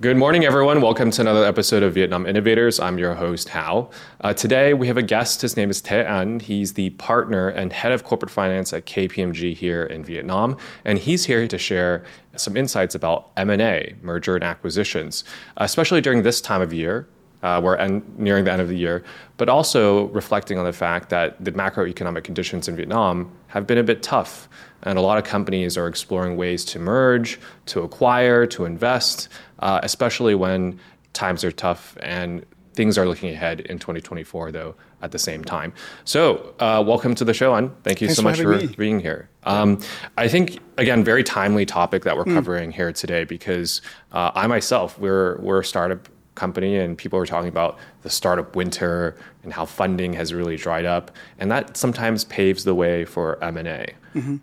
Good morning, everyone. Welcome to another episode of Vietnam Innovators. I'm your host, Hao. Uh, today, we have a guest. His name is The Anh. He's the partner and head of corporate finance at KPMG here in Vietnam, and he's here to share some insights about M&A, merger and acquisitions, especially during this time of year. Uh, we're en- nearing the end of the year, but also reflecting on the fact that the macroeconomic conditions in Vietnam have been a bit tough. And a lot of companies are exploring ways to merge, to acquire, to invest, uh, especially when times are tough and things are looking ahead in 2024, though, at the same time. So, uh, welcome to the show, and thank you Thanks so much for for being here. Um, I think, again, very timely topic that we're Hmm. covering here today because uh, I myself, we're, we're a startup company and people are talking about the startup winter and how funding has really dried up. And that sometimes paves the way for m&a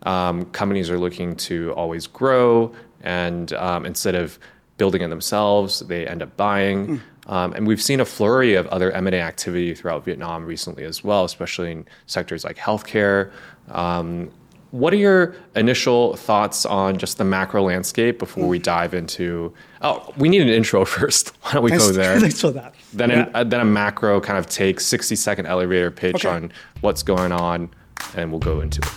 um, companies are looking to always grow and um, instead of building it themselves they end up buying. Um, and we've seen a flurry of other m&a activity throughout vietnam recently as well especially in sectors like healthcare. Um, what are your initial thoughts on just the macro landscape before we dive into? Oh, we need an intro first. Why don't we go there? Thanks for that. Then, Yeah. a, then a macro kind of take 60 second elevator pitch Okay. on what's going on, and we'll go into it.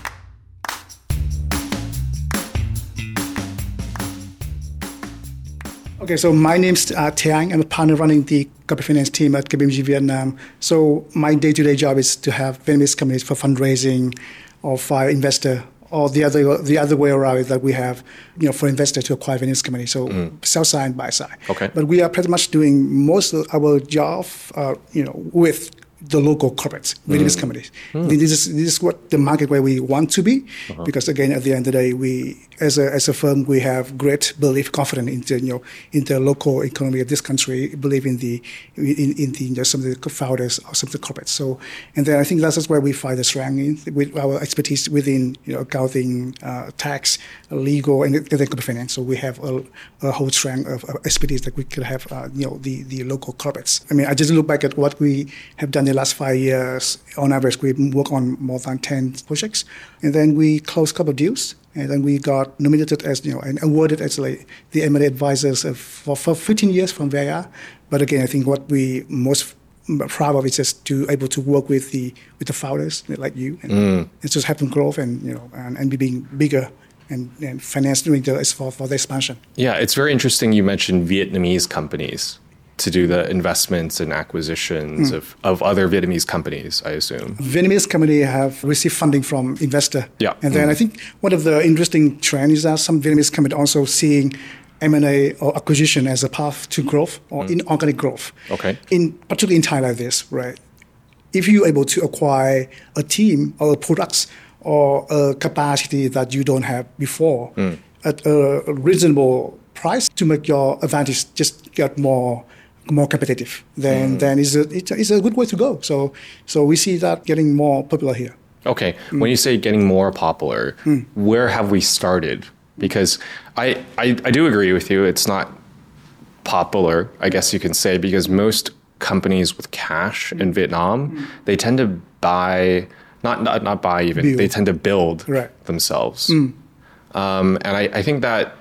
Okay, so my name's uh, The Anh. I'm a partner running the corporate finance team at KPMG Vietnam. So my day-to-day job is to have Vietnamese companies for fundraising or for uh, investor, or the other the other way around that we have you know for investor to acquire Vietnamese companies. So mm. sell side and buy side. Okay. But we are pretty much doing most of our job, uh, you know, with the local corporates, mm. Vietnamese companies. Mm. This is this is what the market where we want to be, uh-huh. because again, at the end of the day, we as a as a firm we have great belief, confidence in the you know in the local economy of this country, believe in the in, in the you know, some of the founders or some of the corporates. So, and then I think that's where we find the strength in with our expertise within you know accounting, uh, tax, legal, and then corporate finance. So we have a, a whole strength of, of expertise that we could have uh, you know the the local corporates. I mean, I just look back at what we have done the last five years. On average, we work on more than ten projects, and then we close a couple of deals. And then we got nominated as, you know, and awarded as like the M&A advisors of, for, for 15 years from VIR. But again, I think what we most proud of is just to able to work with the with the founders like you, and mm. it's just help them grow and you know and, and be being bigger and, and finance doing the for, for the expansion. Yeah, it's very interesting you mentioned Vietnamese companies to do the investments and Hmm. acquisitions of, of other Vietnamese companies, I assume. Vietnamese company have received funding from investor. Yeah. And then I mm-hmm. think one of the interesting trends is that some Vietnamese company also seeing M&A or acquisition as a path to growth or hmm. inorganic growth. Okay. In particularly in time like this, right? If you're able to acquire a team or products or a capacity that you don't have before hmm. at a reasonable price to make your advantage just get more more competitive, then then it's a, it's a it's a good way to go. So so we see that getting more popular here. Okay, Hmm. when you say getting more popular, where have we started? Because I, I, I do agree with you. It's not popular, I guess you can say, because most companies with cash Hmm. in Vietnam, they tend to buy, not, not, not buy even, Build. they tend to build Right. Themselves. Um, and I, I think that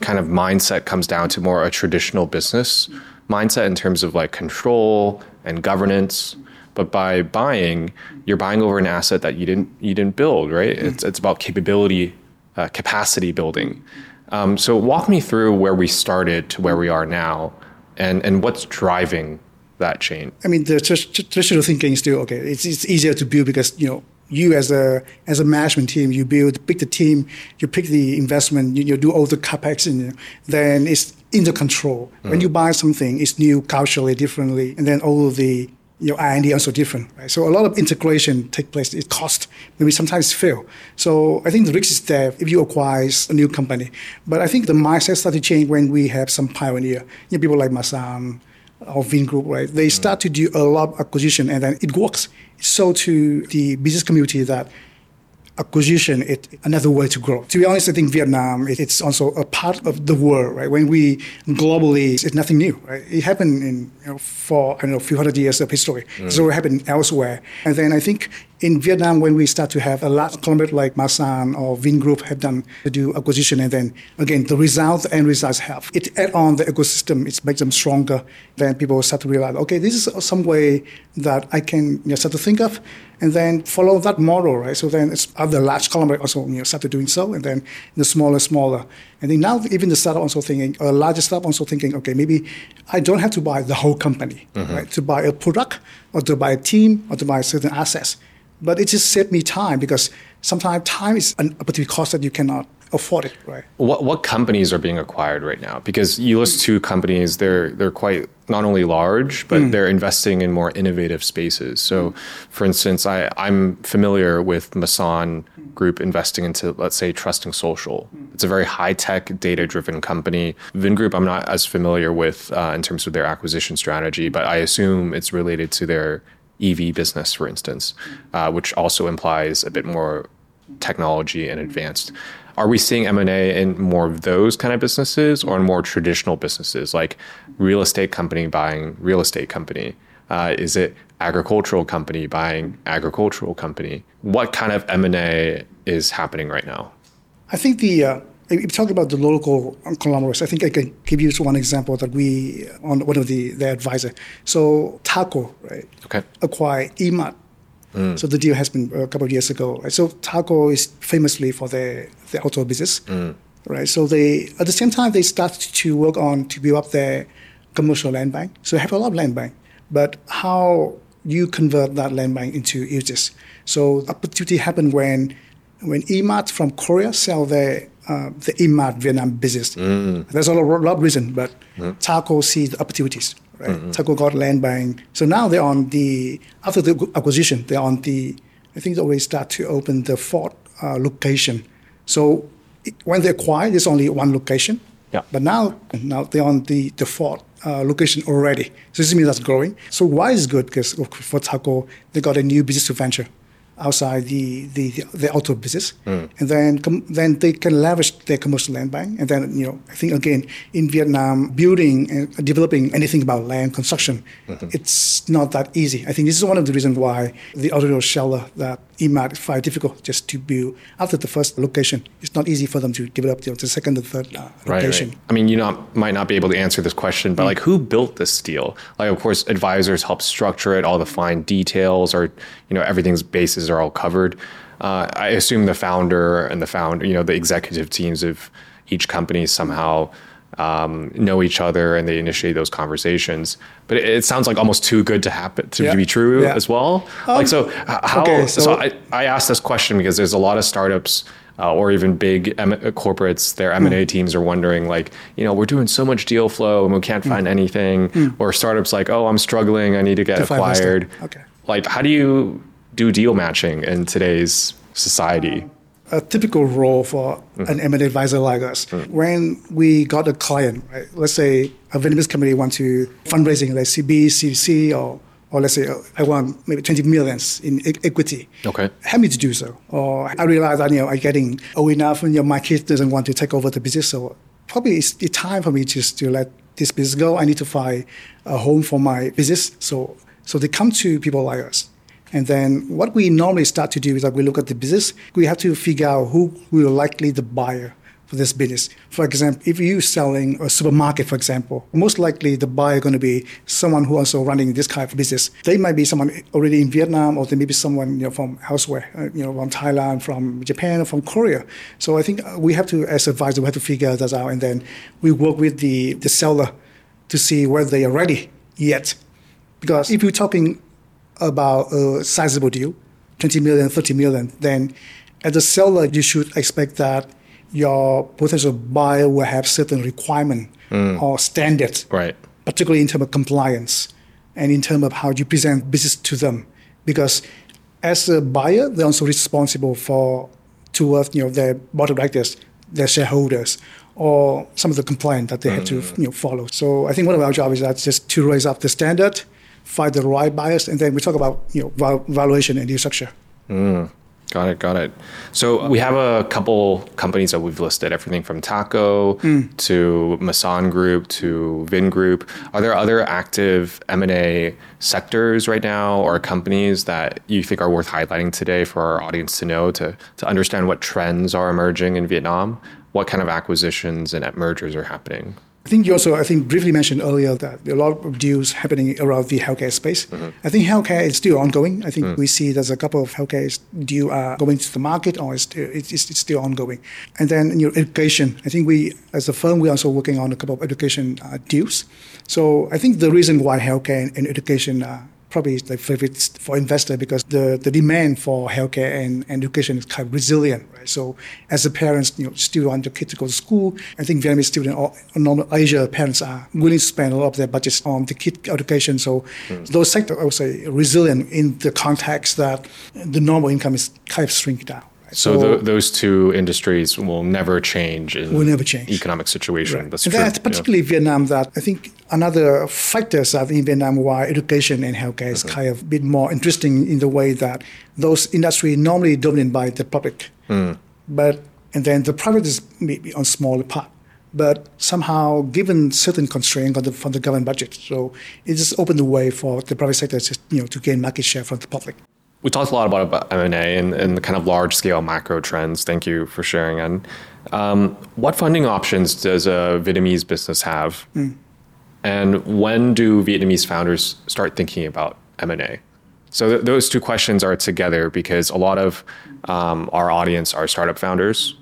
kind of mindset comes down to more a traditional business mindset in terms of like control and governance. But by buying, you're buying over an asset that you didn't you didn't build, right? It's it's about capability, uh, capacity building. Um, so walk me through where we started to where we are now, and and what's driving that change. I mean, the tr- tr- traditional thinking is still okay. It's, it's easier to build because you know you as a as a management team, you build, pick the team, you pick the investment, you, you do all the capex, and then it's under control. When you buy something, it's new culturally, differently, and then all of the your R&D also different, right? So a lot of integration take place. It cost maybe sometimes fail. So I think the risk is there if you acquire a new company. But I think the mindset started to change when we have some pioneer, you know, people like Masan or Vingroup, right? They start to do a lot of acquisition and then it works. So to the business community that acquisition is another way to grow. To be honest, I think Vietnam it- it's also a part of the world, right? When we globally, it's nothing new, right? It happened in you know, for I don't know a few hundred years of history. It's already happened elsewhere, and then I think in Vietnam, when we start to have a large conglomerate like Masan or Vingroup have done to do acquisition, and then again the results and results have it add on the ecosystem, it makes them stronger. Then people start to realize, okay, this is some way that I can you know, start to think of, and then follow that model, right? So then it's other large conglomerate also you know started doing so, and then the smaller, smaller, and then now even the startup also thinking, a larger startup also thinking, okay, maybe I don't have to buy the whole company, mm-hmm. right? To buy a product or to buy a team or to buy certain assets but it just saved me time because sometimes time is an opportunity cost that you cannot afford it, right? What what companies are being acquired right now? Because you list two companies, they're they're quite not only large, but mm. they're investing in more innovative spaces. So, mm. for instance, I I'm familiar with Masan Group investing into let's say Trusting Social. Mm. It's a very high tech, data driven company. Vingroup, I'm not as familiar with uh, in terms of their acquisition strategy, but I assume it's related to their EV business, for instance, uh, which also implies a bit more technology and advanced. Are we seeing M&A in more of those kind of businesses or in more traditional businesses like real estate company buying real estate company? Uh, is it agricultural company buying agricultural company? What kind of M&A is happening right now? I think the uh, if you talk about the local conglomerates, I think I can give you one example that we on one of the the advisor. So THACO, right? Okay. Acquired Emart. Mm. So the deal has been a couple of years ago. Right? So THACO is famously for their the auto business, mm. right? So they at the same time they start to work on to build up their commercial land bank. So they have a lot of land bank, but how you convert that land bank into uses. So opportunity happened when when Emart from Korea sell their uh, the Emart Vietnam business. Mm. There's a lot, lot of reason, but mm. THACO sees the opportunities. Right? Mm-hmm. THACO got land buying, so now they're on the after the acquisition, they're on the. I think they already start to open the fourth uh, location. So when they acquire, there's only one location. Yeah. But now, now they're on the the fourth uh, location already. So this means that's growing. So why is good? Because for THACO, they got a new business to venture outside the, the, the auto business, mm. and then com- then they can leverage their commercial land bank. And then you know, I think again in Vietnam, building and developing anything about land construction, mm-hmm. it's not that easy. I think this is one of the reasons why the auto seller that is very difficult just to build after the first location. It's not easy for them to develop you know, the second and third uh, location. Right, right. I mean, you not, might not be able to answer this question, but mm. like, who built this deal? Like, of course, advisors help structure it, all the fine details, or you know, everything's bases are all covered. Uh, I assume the founder and the founder, you know, the executive teams of each company somehow um, know each other and they initiate those conversations. But it, it sounds like almost too good to happen to yeah. be true yeah. as well. Um, like so, how? Okay, so, so I, I asked this question because there's a lot of startups. Uh, or even big M- corporates, their M and A mm. teams are wondering, like, you know, we're doing so much deal flow and we can't mm. find anything. Mm. Or startups like, oh, I'm struggling, I need to get to acquired. Okay. Like, how do you do deal matching in today's society? a typical role for mm-hmm. an M&A advisor like us. Mm-hmm. When we got a client, right, let's say a Vietnamese company want to fundraising, like CB, CC, or or let's say uh, I want maybe 20 millions in e- equity. Okay. Happy to do so. Or I realize that, you know, I'm getting old enough and you know, my kid doesn't want to take over the business. So probably it's the time for me just to let this business go. I need to find a home for my business. So, so they come to people like us. And then what we normally start to do is that we look at the business. We have to figure out who will likely the buyer for this business. For example, if you're selling a supermarket, for example, most likely the buyer is going to be someone who also running this kind of business. They might be someone already in Vietnam, or they may be someone you know from elsewhere, uh, you know from Thailand, from Japan, or from Korea. So I think we have to, as advisor, we have to figure that out, and then we work with the the seller to see whether they are ready yet. Because if you're talking about a sizable deal, 20 million, 30 million, then as a seller, you should expect that your potential buyer will have certain requirement mm. or standards, right. particularly in terms of compliance and in terms of how you present business to them. Because as a buyer, they're also responsible for towards you know their board of directors, their shareholders, or some of the compliance that they mm. have to mm. you know, follow. So I think one of our jobs is that just to raise up the standard find the right bias, and then we talk about you know valuation and deal structure. Mm. Got it, got it. So we have a couple companies that we've listed, everything from THACO mm. to Masan Group to Vingroup. Are there other active M&A sectors right now or companies that you think are worth highlighting today for our audience to know to, to understand what trends are emerging in Vietnam? What kind of acquisitions and mergers are happening? I think you also, I think, briefly mentioned earlier that a lot of deals happening around the healthcare space. Mm-hmm. I think healthcare is still ongoing. I think mm. we see there's a couple of healthcare deals are going to the market or it's, it's, it's, still ongoing. And then you know, education. I think we, as a firm, we're also working on a couple of education uh, deals. So I think the reason why healthcare and, and education uh, probably the favorite for investor because the, the demand for healthcare and, and education is kind of resilient. Right? So as a parents, you know, still want your kid to go to school. I think Vietnamese students or non Asia parents are willing to spend a lot of their budgets on the kid education. So mm. those sectors, I would say, resilient in the context that the normal income is kind of shrink down. So, so those two industries will never change in will never change. economic situation. Right. That's and true. That's particularly yeah. Vietnam that I think another factors that in Vietnam why education and healthcare is mm-hmm. kind of a bit more interesting in the way that those industries normally dominated by the public. Mm. But and then the private is maybe on smaller part. But somehow, given certain constraints the, from the government budget, so it just opened the way for the private sector to, you know, to gain market share from the public we talked a lot about, about M&A and, and the kind of large scale macro trends. Thank you for sharing. And um, what funding options does a Vietnamese business have? Mm. And when do Vietnamese founders start thinking about M&A? So th- those two questions are together because a lot of um, our audience are startup founders,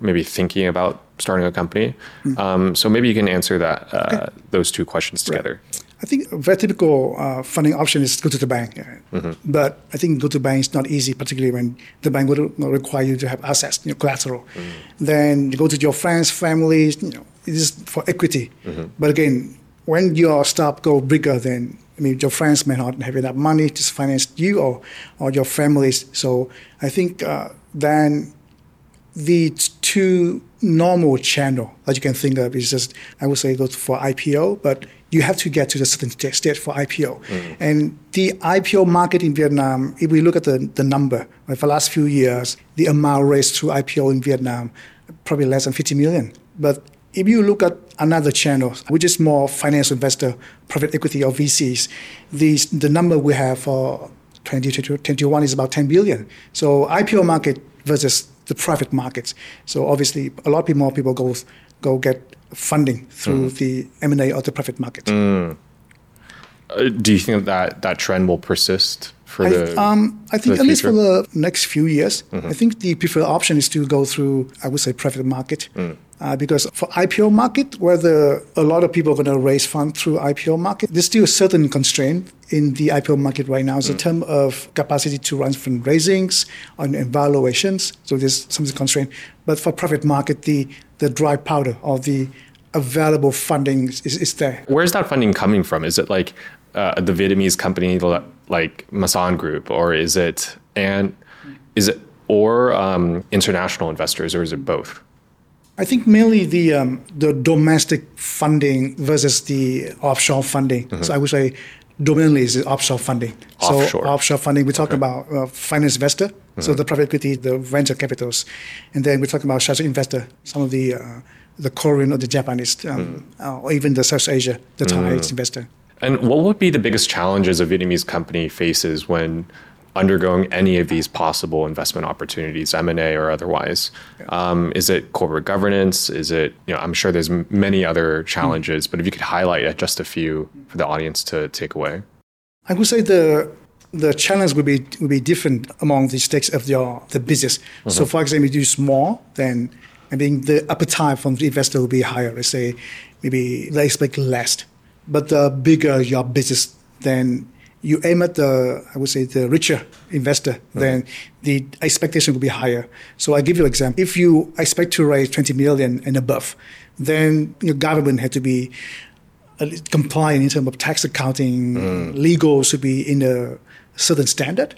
maybe thinking about starting a company. Mm. Um, so maybe you can answer that uh, okay. those two questions together. Right. I think a very typical uh, funding option is go to the bank. Mm-hmm. But I think go to bank is not easy, particularly when the bank would require you to have assets, you know, collateral. Mm-hmm. Then you go to your friends, families, you know, it is for equity. Mm-hmm. But again, when your startup go bigger, then I mean, your friends may not have enough money to finance you or, or your families. So I think uh, then the two normal channel that you can think of is just, I would say, go for IPO, but you have to get to the certain stage for IPO. Mm. And the IPO market in Vietnam, if we look at the, the number, right, for the last few years, the amount raised through IPO in Vietnam, probably less than 50 million. But if you look at another channel, which is more financial investor, private equity or VCs, the, the number we have for 2021 is about 10 billion. So IPO market versus the private markets. So obviously, a lot more people go go get funding through mm. the M&A or the private market. Mm. Uh, do you think that that trend will persist for I, the? Um, I think at least for the next few years. Mm-hmm. I think the preferred option is to go through, I would say, private market. Mm. Uh, because for IPO market, whether a lot of people are going to raise funds through IPO market, there's still a certain constraint in the IPO market right now. It's mm. in terms of capacity to run fundraisings and valuations. So there's some constraint. But for private market, the the dry powder or the available funding is, is there. Where's that funding coming from? Is it like uh, the Vietnamese company like Masan Group, or is it and is it or um, international investors, or is it both? I think mainly the um, the domestic funding versus the offshore funding. Mm-hmm. So I would say dominantly is offshore funding. Offshore. So offshore funding, we talk okay. about uh, finance investor, mm-hmm. so the private equity, the venture capitals, and then we talk about strategic investor, some of the uh, the Korean or the Japanese, um, mm-hmm. or even the South Asia, the Thai mm-hmm. investor. And what would be the biggest challenges a Vietnamese company faces when undergoing any of these possible investment opportunities, M and A or otherwise? Um, is it corporate governance? Is it you know? I'm sure there's many other challenges, but if you could highlight just a few for the audience to take away. I would say the the challenge would be would be different among the stakes of your the business. Mm-hmm. So, for example, if you do small, then I mean the appetite from the investor will be higher. Let's say maybe they expect less but the bigger your business, then you aim at the, I would say, the richer investor, mm-hmm. then the expectation will be higher. So I give you an example. If you expect to raise 20 million and above, then your government had to be compliant in terms of tax accounting, mm. legal should be in a certain standard.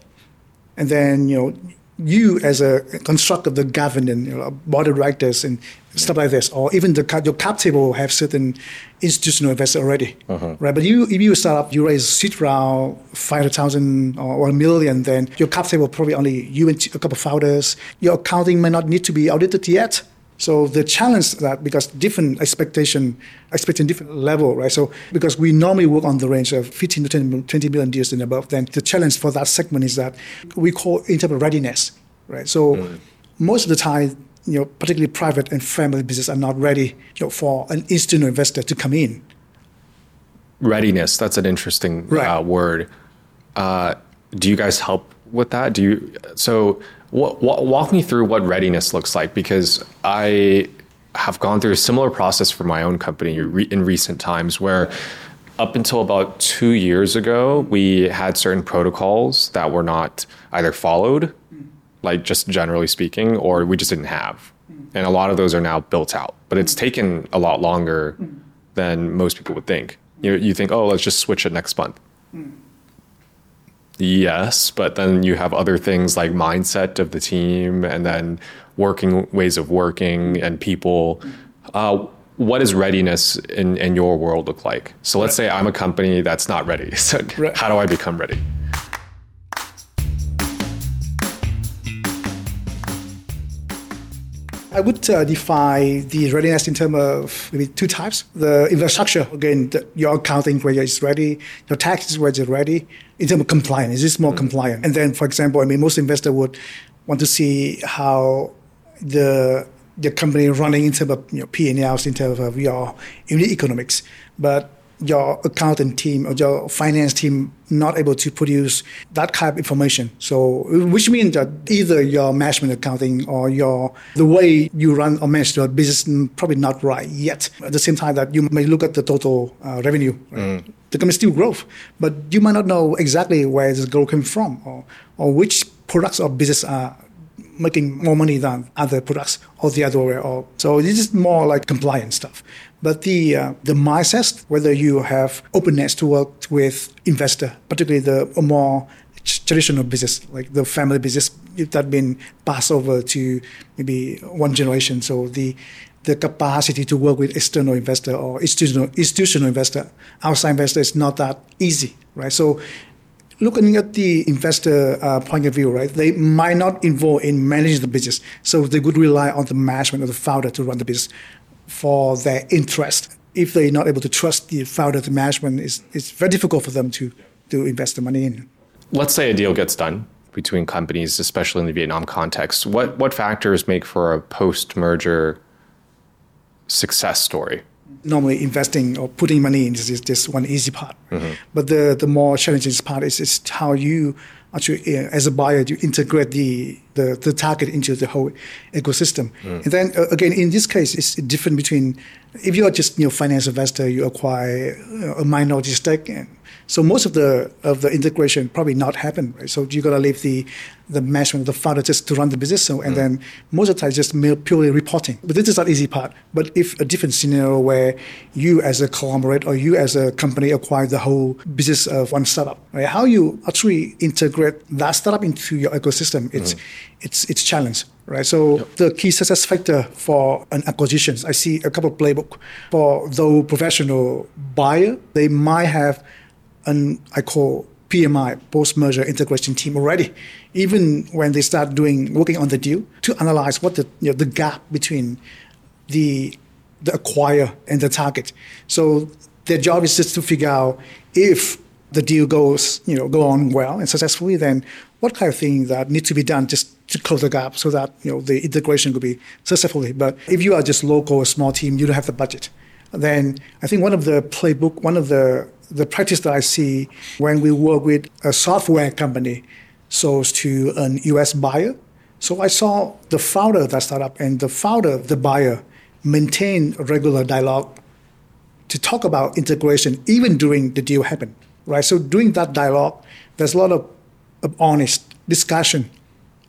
And then, you know, you as a construct of the governance, you know, board of directors and stuff like this, or even the your cap table will have certain institutional investors already, uh-huh. right? But you, if you start up, you raise seed round five hundred thousand or a million, then your cap table probably only you and a couple of founders. Your accounting may not need to be audited yet. So the challenge that because different expectation, expecting different level, right? So because we normally work on the range of 15 to 20 million deals and above, then the challenge for that segment is that we call in terms of readiness, right? So mm. most of the time, you know, particularly private and family business are not ready you know, for an institutional investor to come in. Readiness, that's an interesting right. uh, word. Uh, do you guys help with that? Do you so walk me through what readiness looks like because I have gone through a similar process for my own company in recent times where up until about two years ago, we had certain protocols that were not either followed, like just generally speaking, or we just didn't have. And a lot of those are now built out, but it's taken a lot longer than most people would think. You, you think, oh, let's just switch it next month. Yes, but then you have other things like mindset of the team and then working ways of working and people. Uh, what does readiness in, in your world look like? So let's say I'm a company that's not ready. So right. how do I become ready? I would uh, define the readiness in terms of maybe two types. The infrastructure, again, the, your accounting where it's ready, your taxes where it's ready. In terms of compliance, is this more mm-hmm. compliant? And then, for example, I mean, most investors would want to see how the the company running in terms of you know, P&Ls, in terms of your unit economics. But your accounting team or your finance team not able to produce that kind of information. So, which means that either your management accounting or your the way you run or manage your business probably not right yet. At the same time, that you may look at the total uh, revenue. Mm. The company still growth, but you might not know exactly where this growth came from or, or which products or business are making more money than other products or the other way. Or, so this is more like compliance stuff. But the uh, the mindset, whether you have openness to work with investor, particularly the more traditional business, like the family business that been passed over to maybe one generation. So the the capacity to work with external investor or institutional institutional investor, outside investor is not that easy, right? So looking at the investor uh, point of view, right, they might not involve in managing the business, so they would rely on the management of the founder to run the business for their interest. If they're not able to trust the founder, the management, it's, it's very difficult for them to, to invest the money in. Let's say a deal gets done between companies, especially in the Vietnam context. What, what factors make for a post merger success story? Normally investing or putting money in is just one easy part. Mm-hmm. But the, the more challenging part is, is how you actually, uh, as a buyer, you integrate the, the, the target into the whole ecosystem. Mm. And then uh, again, in this case, it's different between if you are just you know finance investor, you acquire a minority stake. And, so most of the of the integration probably not happen. Right? So you gotta leave the the management of the founder just to run the business. So, and mm. then most of the time just purely reporting. But this is not easy part. But if a different scenario where you as a conglomerate or you as a company acquire the whole business of one startup, right? How you actually integrate that startup into your ecosystem, it's mm. it's it's challenge. Right. So yep. the key success factor for an acquisition, I see a couple of playbook for though professional buyer, they might have an I call PMI post merger integration team already, even when they start doing working on the deal to analyze what the you know, the gap between the the acquire and the target. So their job is just to figure out if the deal goes you know go on well and successfully, then what kind of thing that needs to be done just to close the gap so that you know the integration could be successfully. But if you are just local, a small team, you don't have the budget. Then I think one of the playbook, one of the the practice that I see when we work with a software company sold to an US buyer. So I saw the founder of that startup and the founder, the buyer, maintain regular dialogue to talk about integration even during the deal happened. Right. So during that dialogue, there's a lot of, of honest discussion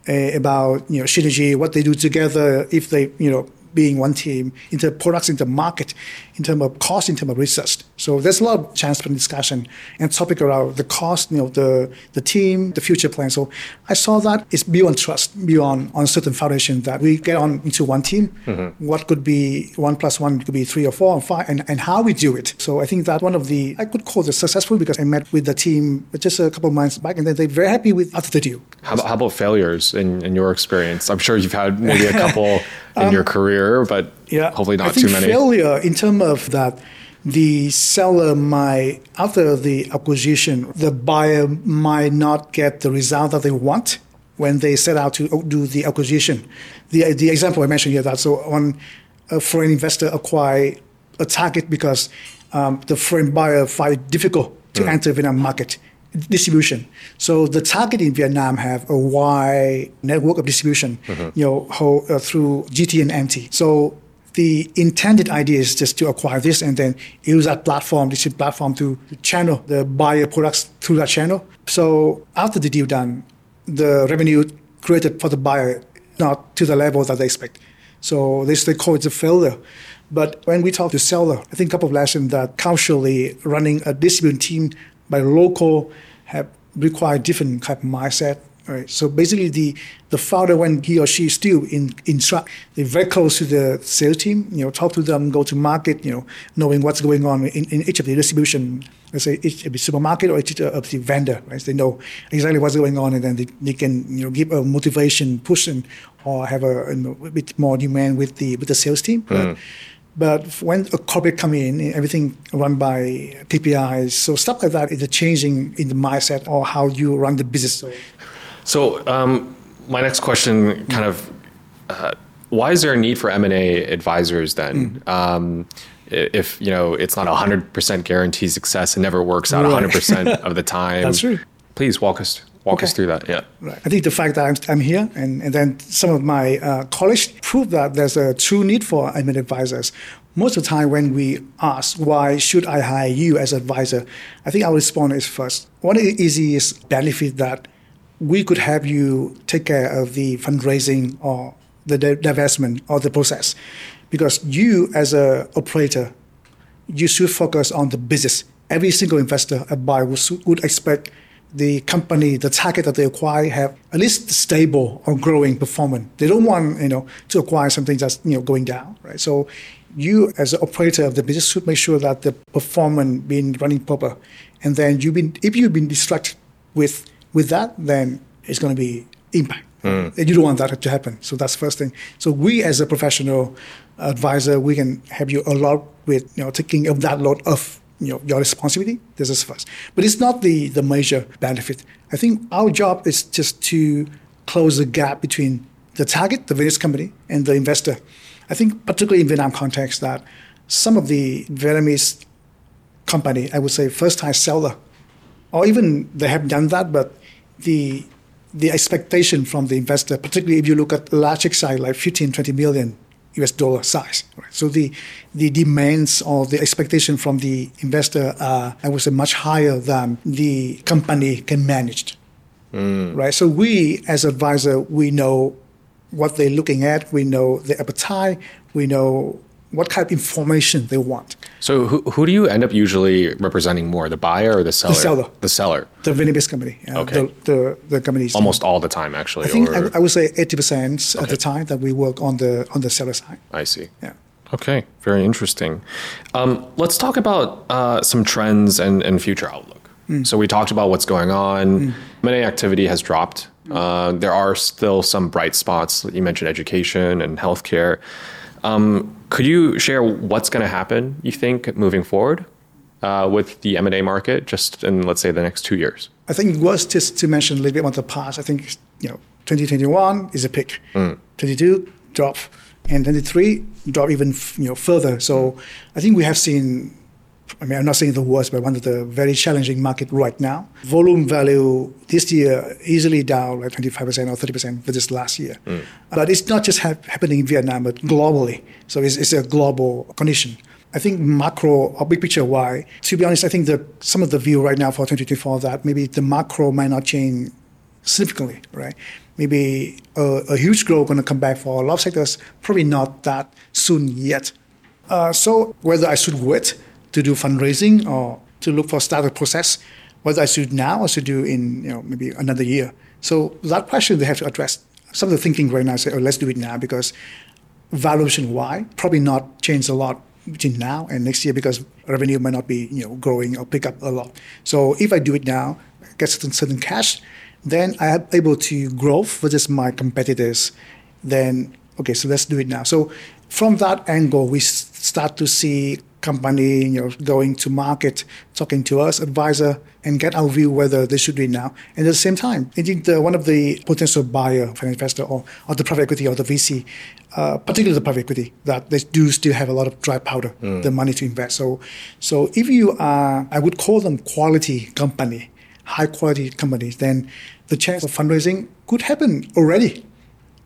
uh, about you know synergy, what they do together, if they you know being one team, in terms of products, in terms of market, in terms of cost, in terms of research. So there's a lot of chance for discussion and topic around the cost, you know, the the team, the future plan. So I saw that it's beyond trust, beyond on certain foundation that we get on into one team. Mm-hmm. What could be one plus one could be three or four or five, and, and how we do it. So I think that one of the I could call it successful because I met with the team just a couple of months back, and then they're very happy with after the deal. How about, how about failures in, in your experience? I'm sure you've had maybe a couple in um, your career, but yeah, hopefully not too many. Failure in terms of that the seller might, after the acquisition, the buyer might not get the result that they want when they set out to do the acquisition. The, the example I mentioned here, that so on a foreign investor acquire a target because um, the foreign buyer find it difficult to mm. enter Vietnam market distribution. So the target in Vietnam have a wide network of distribution, mm-hmm. you know, whole, uh, through GT and MT. So the intended idea is just to acquire this and then use that platform, this platform to channel the buyer products through that channel. So after the deal done, the revenue created for the buyer not to the level that they expect. So this they call it a failure. But when we talk to seller, I think a couple of lessons that culturally running a distribution team by local have required different type of mindset Right. So basically, the the founder, when he or she is still in in they're very close to the sales team. You know, talk to them, go to market. You know, knowing what's going on in, in each of the distribution. Let's say each of the supermarket or each of the vendor. Right. So they know exactly what's going on, and then they, they can you know give a motivation push and or have a, a bit more demand with the with the sales team. Mm. But when a corporate come in, everything run by KPIs, so stuff like that is a changing in the mindset or how you run the business. So um, my next question, kind of, uh, why is there a need for M and A advisors then? Mm. Um, if you know it's not hundred percent guaranteed success, it never works out hundred percent of the time. That's true. Please walk us walk okay. us through that. Yeah. Right. I think the fact that I'm, I'm here and, and then some of my uh, colleagues prove that there's a true need for M&A advisors. Most of the time when we ask why should I hire you as advisor, I think our response is first. One of the easiest benefit that we could have you take care of the fundraising or the divestment or the process because you as a operator you should focus on the business every single investor a buyer would, would expect the company the target that they acquire have at least stable or growing performance they don't want you know to acquire something that's you know going down right so you as an operator of the business should make sure that the performance being running proper and then you've been if you've been distracted with with that, then it's going to be impact. Mm. And you don't want that to happen. So that's first thing. So we, as a professional advisor, we can help you a lot with you know taking of that load of you know your responsibility. This is first, but it's not the the major benefit. I think our job is just to close the gap between the target, the Vietnamese company, and the investor. I think particularly in Vietnam context that some of the Vietnamese company, I would say first time seller, or even they have done that, but the the expectation from the investor, particularly if you look at large size like 15, 20 million US dollar size. Right? So the the demands or the expectation from the investor are, I would say, much higher than the company can manage. Mm. Right. So we, as advisor, we know what they're looking at. We know the appetite. We know what kind of information they want. So who, who do you end up usually representing more, the buyer or the seller? The seller. The seller. The Vietnamese company. Uh, okay. The, the, the companies. Almost all the time, actually. I think I, I, would say 80% okay. of the time that we work on the on the seller side. I see. Yeah. Okay, very interesting. Um, let's talk about uh, some trends and, and future outlook. Mm. So we talked about what's going on. Mm. M&A activity has dropped. Uh, there are still some bright spots. You mentioned education and healthcare. Um, could you share what's going to happen, you think, moving forward uh, with the M&A market just in, let's say, the next two years? I think it was just to mention a little bit about the past. I think, you know, 2021 is a peak. Mm. 22 drop. And 23 drop even, you know, further. So I think we have seen I mean, I'm not saying the worst, but one of the very challenging market right now. Volume value this year easily down like 25% or 30% for this last year. Mm. But it's not just ha- happening in Vietnam, but globally. So it's, it's a global condition. I think macro or big picture why. To be honest, I think that some of the view right now for 2024 that maybe the macro might not change significantly, right? Maybe a, a huge growth going to come back for a lot of sectors, probably not that soon yet. Uh, so whether I should wait to do fundraising or to look for startup process, whether I should now or should do in you know maybe another year. So that question they have to address. Some of the thinking right now say, oh, let's do it now because valuation why probably not change a lot between now and next year because revenue might not be you know growing or pick up a lot. So if I do it now, get certain certain cash, then I am able to grow versus my competitors. Then okay, so let's do it now. So from that angle, we start to see company you know going to market, talking to us, advisor, and get our view whether they should do it now. And at the same time, indeed, the, one of the potential buyer, an investor, or, or the private equity or the VC, uh, particularly the private equity, that they do still have a lot of dry powder, mm. the money to invest. So, so if you are, I would call them quality company, high quality companies, then the chance of fundraising could happen already,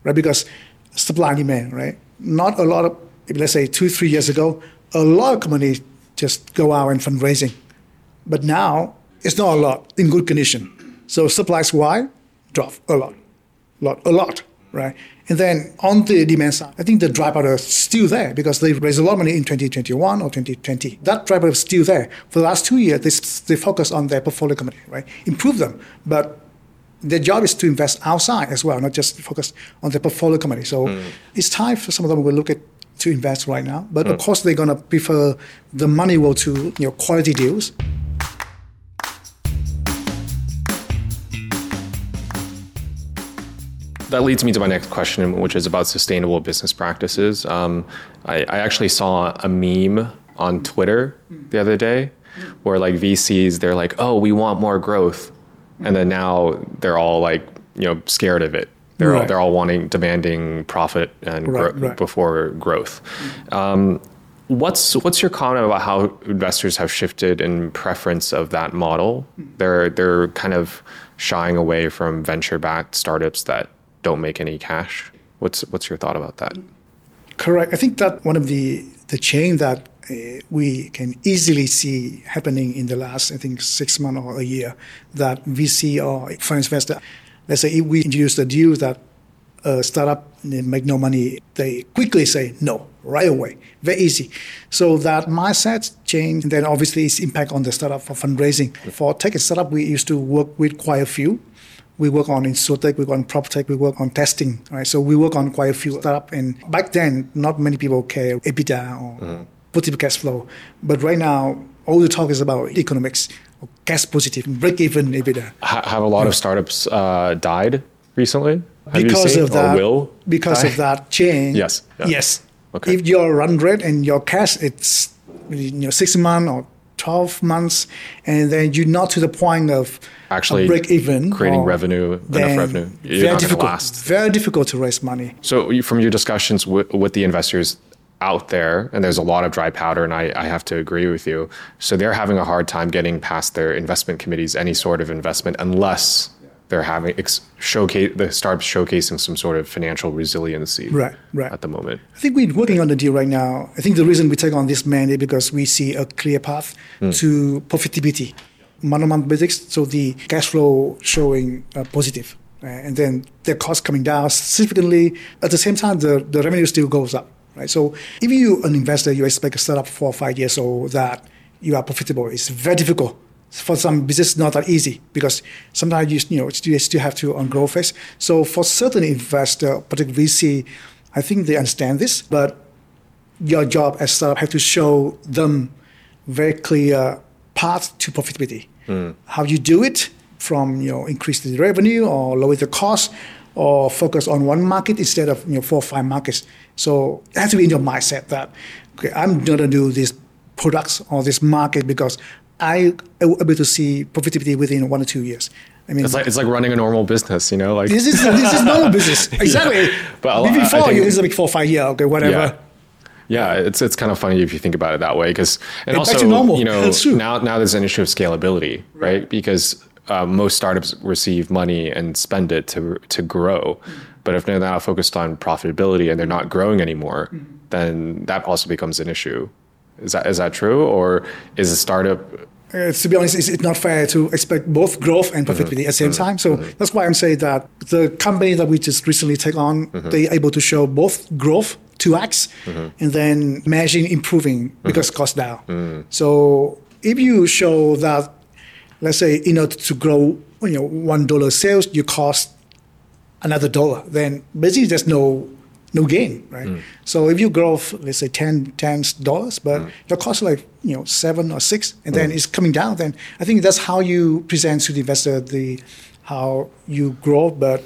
right? Because supply and demand, right? Not a lot of, let's say two, three years ago, a lot of companies just go out and fundraising. But now it's not a lot in good condition. So supplies why drop a lot, a lot, a lot, right? And then on the demand side, I think the dry powder is still there because they raised a lot of money in 2021 or 2020. That dry powder is still there. For the last two years, they, they focus on their portfolio company, right? Improve them. But their job is to invest outside as well, not just focus on the portfolio company. So mm. it's time for some of them to look at to invest right now. But mm. of course, they're going to prefer the money will to you know quality deals. that leads me to my next question, which is about sustainable business practices. Um, I, I, actually saw a meme on Twitter the other day where like VCs, they're like, "Oh, we want more growth," and then now they're all like, you know, scared of it. They're right. all, they're all wanting demanding profit and right, gro- right. before growth. Um, what's what's your comment about how investors have shifted in preference of that model? They're they're kind of shying away from venture backed startups that don't make any cash. What's what's your thought about that? Correct. I think that one of the the change that uh, we can easily see happening in the last, I think, six months or a year, that VC or finance investor, let's say if we introduce the deal that a startup make no money, they quickly say no right away, very easy. So that mindset change, and then obviously its impact on the startup for fundraising. For tech and startup, we used to work with quite a few we work on insurtech, we work on proptech, we work on testing, right? So we work on quite a few startup. And back then, not many people care EBITDA or mm-hmm. positive cash flow. But right now, all the talk is about economics, cash positive, break even EBITDA. have a lot yeah. of startups uh, died recently? Have because of that, will because die? of that change. Yes. Yeah. Yes. Okay. If your run rate and your cash, it's you know six months or 12 months, and then you're not to the point of actually break even, creating revenue, enough revenue. You're very difficult. Very difficult to raise money. So, from your discussions with, with the investors out there, and there's a lot of dry powder, and I, I, have to agree with you. So they're having a hard time getting past their investment committees any sort of investment unless they're having ex- showcase the startups showcasing some sort of financial resiliency right, right. at the moment. I think we're working on the deal right now. I think the reason we take on this mandate because we see a clear path mm. to profitability, month-on-month basis. So the cash flow showing uh, positive, uh, and then the cost coming down significantly. At the same time, the, the revenue still goes up. Right. So if you're an investor, you expect a startup for five years old that you are profitable. It's very difficult for some business not that easy because sometimes you you know you still have to on grow phase. So for certain investor, particularly VC, I think they understand this, but your job as startup have to show them very clear path to profitability. Mm. How you do it from you know increase the revenue or lower the cost or focus on one market instead of you know four or five markets. So it has to be in your mindset that okay, I'm gonna do these products or this market because I will be able to see profitability within one or two years. I mean, it's like it's like running a normal business, you know. Like this is this is normal business exactly. yeah. But before think, it's like four five year, okay, whatever. Yeah. Yeah, it's it's kind of funny if you think about it that way, because and it's also you know now now there's an issue of scalability, right? right? Because uh, most startups receive money and spend it to to grow, mm-hmm. but if they're now focused on profitability and they're not growing anymore, mm-hmm. then that also becomes an issue. Is that is that true, or is a startup uh, to be honest, it's, it's, not fair to expect both growth and profitability mm-hmm. at the same mm-hmm. time. So mm-hmm. that's why I'm saying that the company that we just recently take on, mm-hmm. they're able to show both growth, 2x, mm-hmm. and then margin improving because mm-hmm. cost down. So if you show that, let's say, in order to grow, you know, one dollar sales, you cost another dollar, then basically there's no no gain, right? Mm. So if you grow, let's say 10 dollars, but mm. your cost like you know seven or six, and then mm. it's coming down. Then I think that's how you present to the investor the how you grow. But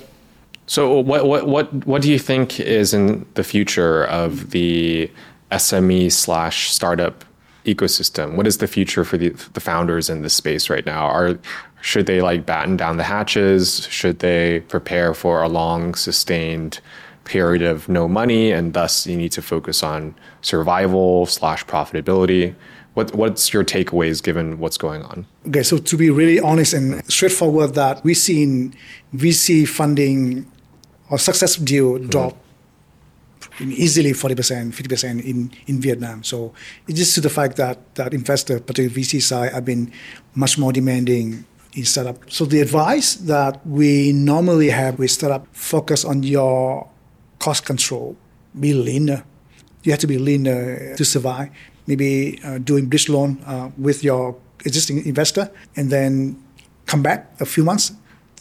so what what what what do you think is in the future of the SME slash startup ecosystem? What is the future for the the founders in this space right now? Are should they like batten down the hatches? Should they prepare for a long sustained period of no money, and thus you need to focus on survival slash profitability. What, what's your takeaways given what's going on? Okay, so to be really honest and straightforward, that we've seen VC funding or success deal mm-hmm. Drop easily 40%, 50% in, in Vietnam. So it's just to the fact that that investor, particularly VC side, have been much more demanding in startup. So the advice that we normally have with startup focus on your cost control, be leaner. You have to be leaner to survive. Maybe uh, doing bridge loan uh, with your existing investor, and then come back a few months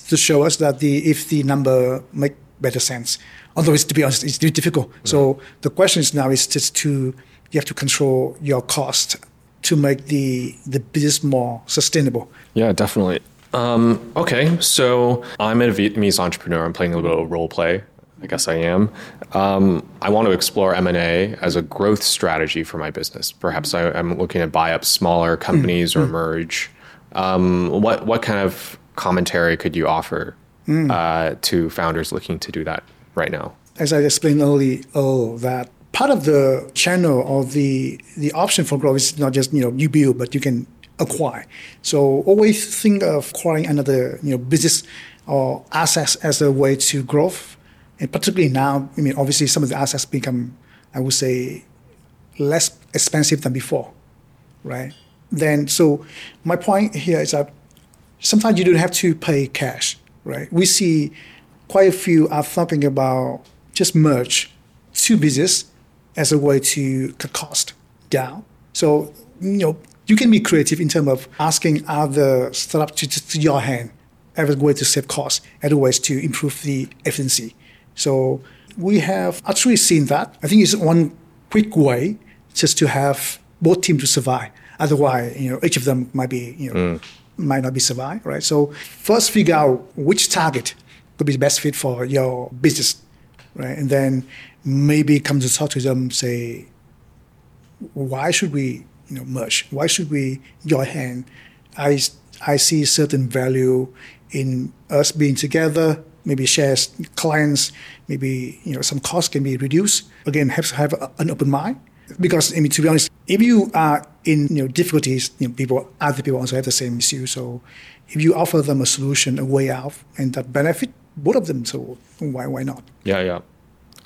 to show us that the if the number make better sense. Although it's to be honest, it's difficult. So the question is now is just to you have to control your cost to make the the business more sustainable. Yeah, definitely. Um, okay, so I'm a Vietnamese entrepreneur. I'm playing a little bit of role play I guess I am. Um, I want to explore M&A as a growth strategy for my business. Perhaps I, am looking to buy up smaller companies mm. or merge. Um, what what kind of commentary could you offer mm. uh, to founders looking to do that right now? As I explained earlier, oh, that part of the channel or the the option for growth is not just you know you build, but you can acquire. So always think of acquiring another you know business or assets as a way to growth and particularly now, I mean, obviously some of the assets become, I would say, less expensive than before, right? Then, so my point here is that sometimes you don't have to pay cash, right? We see quite a few are thinking about just merge two business as a way to cut cost down. So, you know, you can be creative in terms of asking other startups to, to, to your hand as a way to save costs, other ways to improve the efficiency. So we have actually seen that. I think it's one quick way just to have both teams to survive. Otherwise, you know, each of them might be, you know, mm. might not be survive, right? So first figure out which target could be the best fit for your business, right? And then maybe come to talk to them, say, why should we, you know, merge? Why should we join hand? I, I see certain value in us being together, maybe shares clients, maybe you know some costs can be reduced. Again, have to have an open mind because I mean to be honest, if you are in you know difficulties, you know people other people also have the same issue. So if you offer them a solution, a way out, and that benefit both of them, so why why not? Yeah, yeah,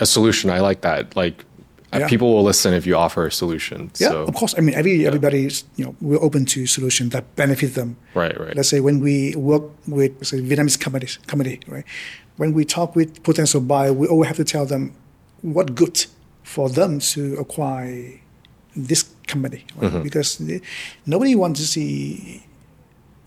a solution. I like that. Like uh, yeah. people will listen if you offer a solution. Yeah, so, of course. I mean, every yeah. everybody's you know we're open to solutions that benefit them. Right, right. Let's say when we work with say Vietnamese companies, company, right? When we talk with potential buyer, we always have to tell them what good for them to acquire this company, right? mm-hmm. because they, nobody wants to see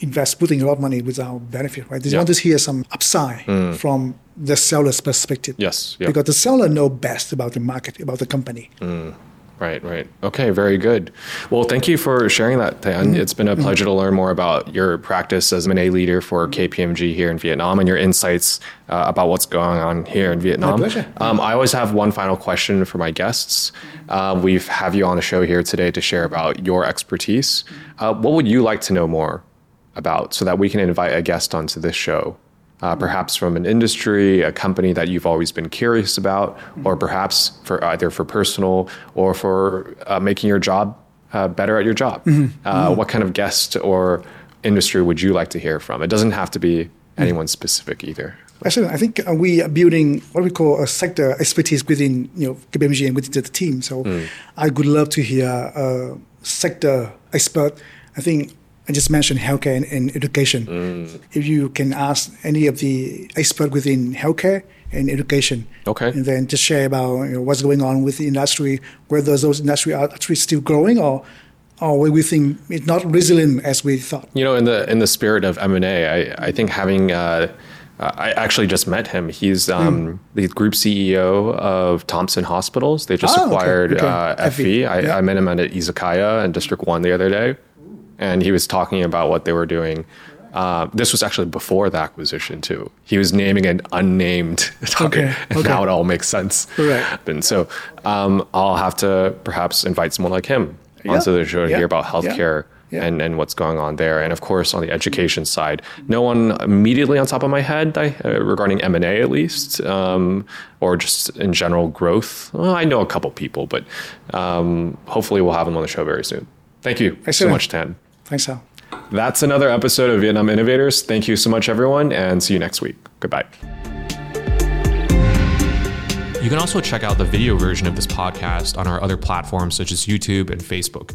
invest putting a lot of money without benefit, right? They yeah. want to hear some upside mm. from the seller's perspective. Yes. Yep. Because the seller know best about the market, about the company. Mm. Right, right. Okay, very good. Well, thank you for sharing that, The Anh. Mm. It's been a mm-hmm. pleasure to learn more about your practice as M&A leader for KPMG here in Vietnam and your insights uh, about what's going on here in Vietnam. My pleasure. Um, I always have one final question for my guests. Uh, we have you on the show here today to share about your expertise. Uh, what would you like to know more about so that we can invite a guest onto this show? Uh, perhaps from an industry, a company that you've always been curious about, or perhaps for either for personal or for uh, making your job uh, better at your job. Mm-hmm. Mm-hmm. What kind of guest or industry would you like to hear from? It doesn't have to be anyone specific either. Actually, I think uh, we are building what we call a sector expertise within you know KPMG and within the team. So mm. I would love to hear a sector expert. I think I just mentioned healthcare and, and education. Mm. If you can ask any of the expert within healthcare and education, Okay. and then just share about you know, what's going on with the industry, whether those industry are actually still growing or or where we think it's not resilient as we thought. You know, in the in the spirit of M and A, I I think having. Uh, I actually just met him. He's um, the group CEO of Thomson Hospitals. They just Hmm. Oh, acquired okay. Uh, FV, FV. I, yeah. I met him at Izakaya in District One the other day, and he was talking about what they were doing. Uh, this was actually before the acquisition too. He was naming an unnamed target. Okay, and okay. Now it all makes sense. Right. And so um, I'll have to perhaps invite someone like him onto Yeah, the show to yeah, hear about healthcare yeah. and, and what's going on there. And of course, on the education side, no one immediately on top of my head I, uh, regarding M and A at least, um, or just in general growth. Well, I know a couple people, but um, hopefully we'll have them on the show very soon. Thank you so much, The Anh. Thanks, Al. That's another episode of Vietnam Innovators. Thank you so much, everyone, and see you next week. Goodbye. You can also check out the video version of this podcast on our other platforms such as YouTube and Facebook.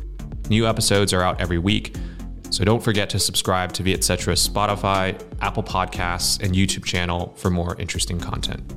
New episodes are out every week, so don't forget to subscribe to Vietcetera's Spotify, Apple Podcasts, and YouTube channel for more interesting content.